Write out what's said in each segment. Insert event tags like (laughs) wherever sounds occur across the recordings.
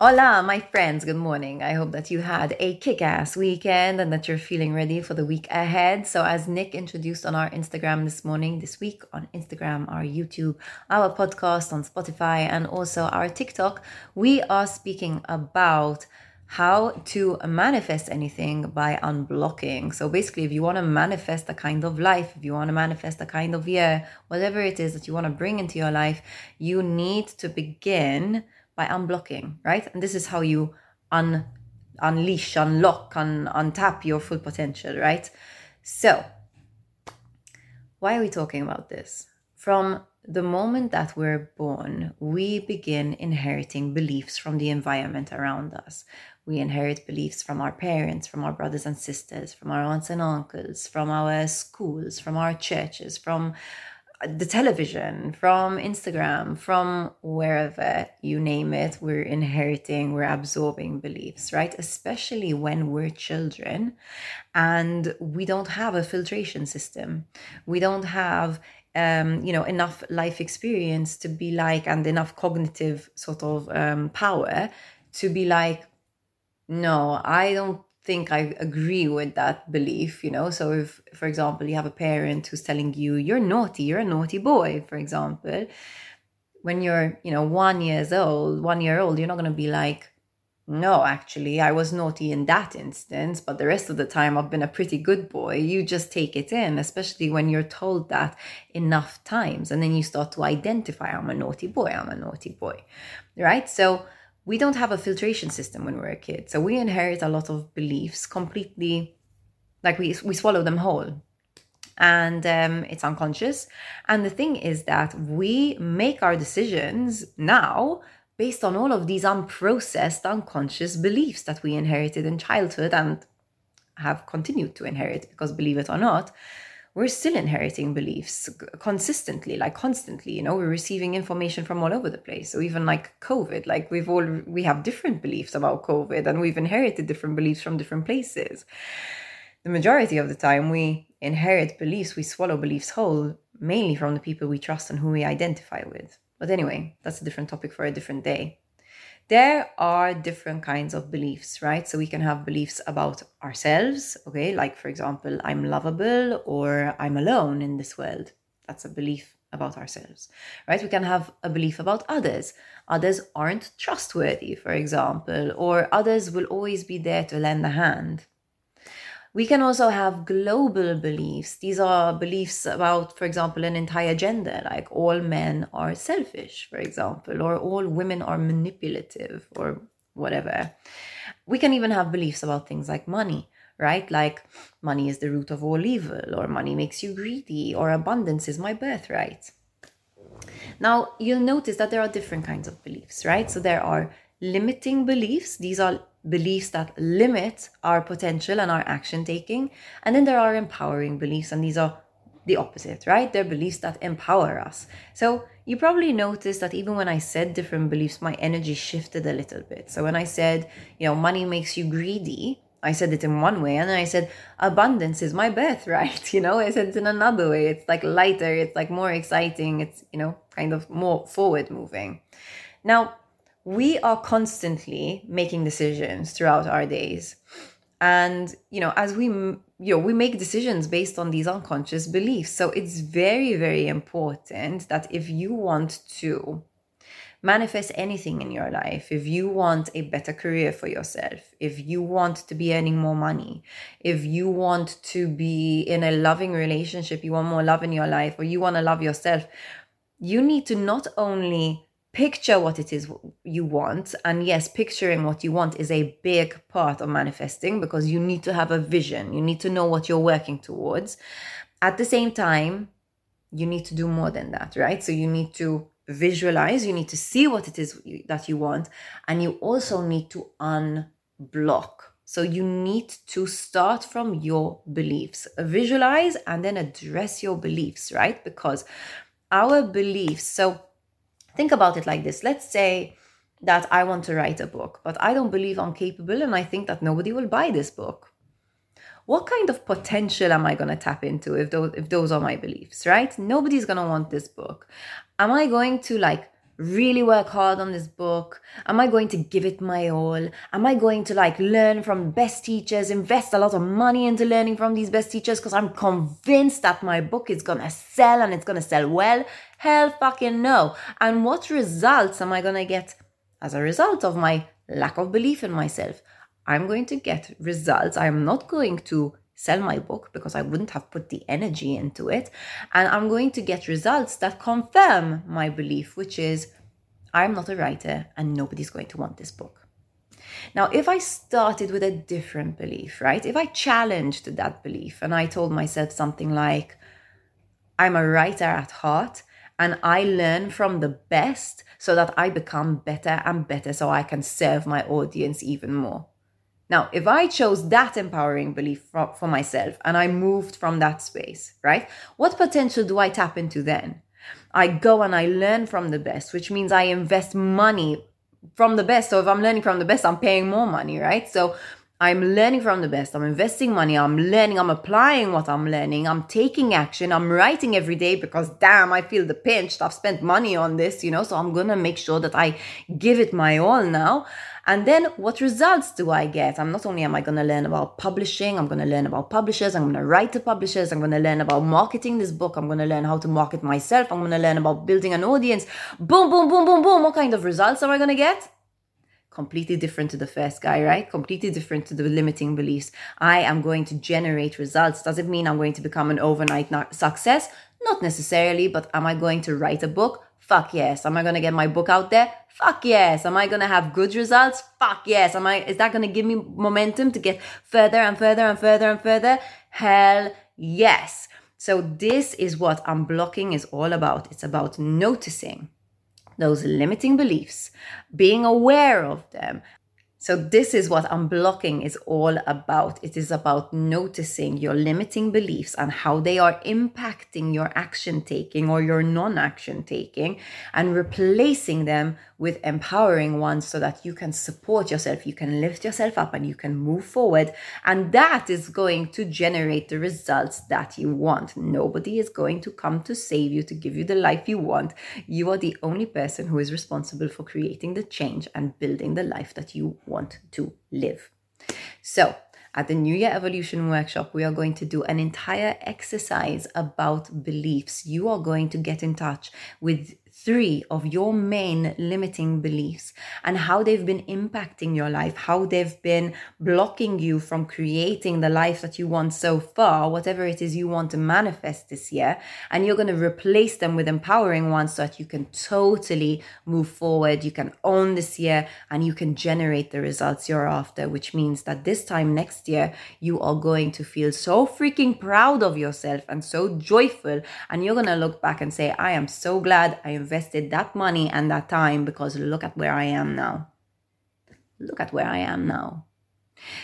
Hola, my friends. Good morning. I hope that you had a kick ass weekend and that you're feeling ready for the week ahead. So, as Nick introduced on our Instagram this morning, this week on Instagram, our YouTube, our podcast on Spotify, and also our TikTok, we are speaking about how to manifest anything by unblocking. So basically, if you want to manifest a kind of life, if you want to manifest a kind of year, whatever it is that you want to bring into your life, you need to begin by unblocking, right? And this is how you un unleash, unlock, un untap your full potential, right? So, why are we talking about this? From the moment that we're born, we begin inheriting beliefs from the environment around us. We inherit beliefs from our parents, from our brothers and sisters, from our aunts and uncles, from our schools, from our churches, from the television, from Instagram, from wherever you name it, we're inheriting, we're absorbing beliefs, right? Especially when we're children and we don't have a filtration system. We don't have um, you know, enough life experience to be like, and enough cognitive sort of um, power to be like, no, I don't think I agree with that belief, you know. So if, for example, you have a parent who's telling you you're naughty, you're a naughty boy, for example, when you're, you know, one years old, one year old, you're not gonna be like, no, actually, I was naughty in that instance, but the rest of the time I've been a pretty good boy. You just take it in, especially when you're told that enough times. And then you start to identify, I'm a naughty boy, I'm a naughty boy, right? So we don't have a filtration system when we're a kid. So we inherit a lot of beliefs completely, like we, we swallow them whole. And um, it's unconscious. And the thing is that we make our decisions now based on all of these unprocessed, unconscious beliefs that we inherited in childhood and have continued to inherit, because believe it or not, we're still inheriting beliefs consistently like constantly you know we're receiving information from all over the place. So even like covid like we've all we have different beliefs about covid and we've inherited different beliefs from different places. The majority of the time we inherit beliefs we swallow beliefs whole mainly from the people we trust and who we identify with. But anyway that's a different topic for a different day there are different kinds of beliefs, right? So we can have beliefs about ourselves, okay? Like, for example, I'm lovable or I'm alone in this world. That's a belief about ourselves, right? We can have a belief about others. Others aren't trustworthy, for example, or others will always be there to lend a hand. We can also have global beliefs. These are beliefs about, for example, an entire gender, like all men are selfish, for example, or all women are manipulative, or whatever. We can even have beliefs about things like money, right? Like money is the root of all evil, or money makes you greedy, or abundance is my birthright. Now, you'll notice that there are different kinds of beliefs, right? So there are limiting beliefs. These are beliefs that limit our potential and our action taking. And then there are empowering beliefs, and these are the opposite, right? They're beliefs that empower us. So you probably noticed that even when I said different beliefs, my energy shifted a little bit. So when I said, you know, money makes you greedy, I said it in one way, and then I said abundance is my birthright. (laughs) You know, I said it in another way. It's like lighter, it's like more exciting, it's, you know, kind of more forward moving. Now, we are constantly making decisions throughout our days. And you know as we you know we make decisions based on these unconscious beliefs. So it's very very important that if you want to manifest anything in your life if you want a better career for yourself if you want to be earning more money if you want to be in a loving relationship you want more love in your life or you want to love yourself you need to not only picture what it is you want. And yes, picturing what you want is a big part of manifesting because you need to have a vision, you need to know what you're working towards. At the same time, you need to do more than that, right? So you need to visualize, you need to see what it is that you want, and you also need to unblock. So you need to start from your beliefs, visualize, and then address your beliefs, right? Because our beliefs, so Think about it like this. Let's say that I want to write a book, but I don't believe I'm capable and I think that nobody will buy this book. What kind of potential am I going to tap into if those if those are my beliefs, right? Nobody's going to want this book. Am I going to like really work hard on this book? Am I going to give it my all? Am I going to like learn from best teachers, invest a lot of money into learning from these best teachers because I'm convinced that my book is going to sell and it's going to sell well? Hell fucking no. And what results am I going to get as a result of my lack of belief in myself? I'm going to get results. I'm not going to sell my book because I wouldn't have put the energy into it. And I'm going to get results that confirm my belief, which is I'm not a writer and nobody's going to want this book. Now, if I started with a different belief, right? If I challenged that belief and I told myself something like, I'm a writer at heart and I learn from the best so that I become better and better so I can serve my audience even more. Now, if I chose that empowering belief for, for, myself and I moved from that space, right? What potential do I tap into then? I go and I learn from the best, which means I invest money from the best. So if I'm learning from the best, I'm paying more money, right? So I'm learning from the best. I'm investing money. I'm learning. I'm applying what I'm learning. I'm taking action. I'm writing every day because damn, I feel the pinch. I've spent money on this, you know, so I'm going to make sure that I give it my all now. And then what results do I get? I'm not only am I going to learn about publishing, I'm going to learn about publishers, I'm going to write to publishers, I'm going to learn about marketing this book, I'm going to learn how to market myself, I'm going to learn about building an audience. Boom, boom, boom, boom, boom. What kind of results am I going to get? Completely different to the first guy, right? Completely different to the limiting beliefs. I am going to generate results. Does it mean I'm going to become an overnight success? Not necessarily, but am I going to write a book? Fuck yes. Am I going to get my book out there? Fuck yes. Am I going to have good results? Fuck yes. Am I, is that going to give me momentum to get further and further and further and further? Hell yes. So this is what unblocking is all about. It's about noticing those limiting beliefs, being aware of them, so, this is what unblocking is all about. It is about noticing your limiting beliefs and how they are impacting your action taking or your non action taking and replacing them with empowering ones so that you can support yourself, you can lift yourself up, and you can move forward. And that is going to generate the results that you want. Nobody is going to come to save you, to give you the life you want. You are the only person who is responsible for creating the change and building the life that you want to live. So, at the New Year Evolution Workshop, we are going to do an entire exercise about beliefs. You are going to get in touch with three of your main limiting beliefs and how they've been impacting your life, how they've been blocking you from creating the life that you want so far, whatever it is you want to manifest this year. And you're going to replace them with empowering ones so that you can totally move forward. You can own this year and you can generate the results you're after, which means that this time next year, you are going to feel so freaking proud of yourself and so joyful. And you're going to look back and say, I am so glad I invested that money and that time because look at where I am now. Look at where I am now.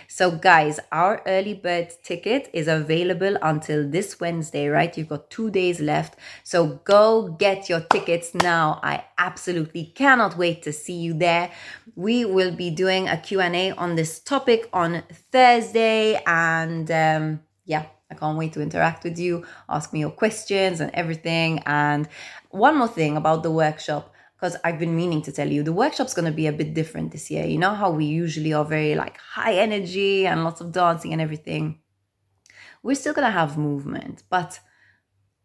So, guys, our early bird ticket is available until this Wednesday, right? You've got two days left. So, go get your tickets now. I absolutely cannot wait to see you there. We will be doing a Q&A on this topic on Thursday. And um, yeah, I can't wait to interact with you, ask me your questions and everything. And one more thing about the workshop because I've been meaning to tell you the workshop's going to be a bit different this year. You know how we usually are very like high energy and lots of dancing and everything. We're still going to have movement, but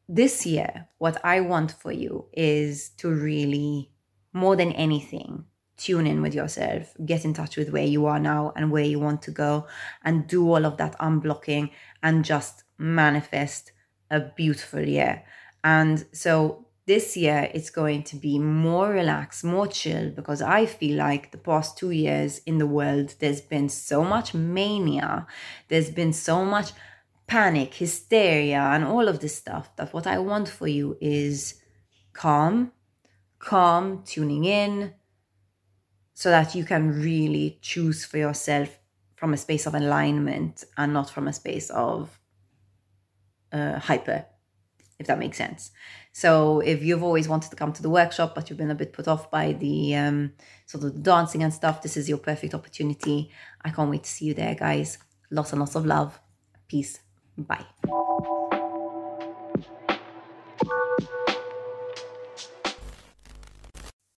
this year, what I want for you is to really, more than anything, tune in with yourself, get in touch with where you are now and where you want to go, and do all of that unblocking and just manifest a beautiful year. And so this year it's going to be more relaxed, more chill, because I feel like the past two years in the world, there's been so much mania, there's been so much panic, hysteria, and all of this stuff that what I want for you is calm, calm, tuning in, so that you can really choose for yourself from a space of alignment and not from a space of uh, hyper, if that makes sense. So if you've always wanted to come to the workshop, but you've been a bit put off by the um, sort of dancing and stuff, this is your perfect opportunity. I can't wait to see you there, guys. Lots and lots of love. Peace. Bye.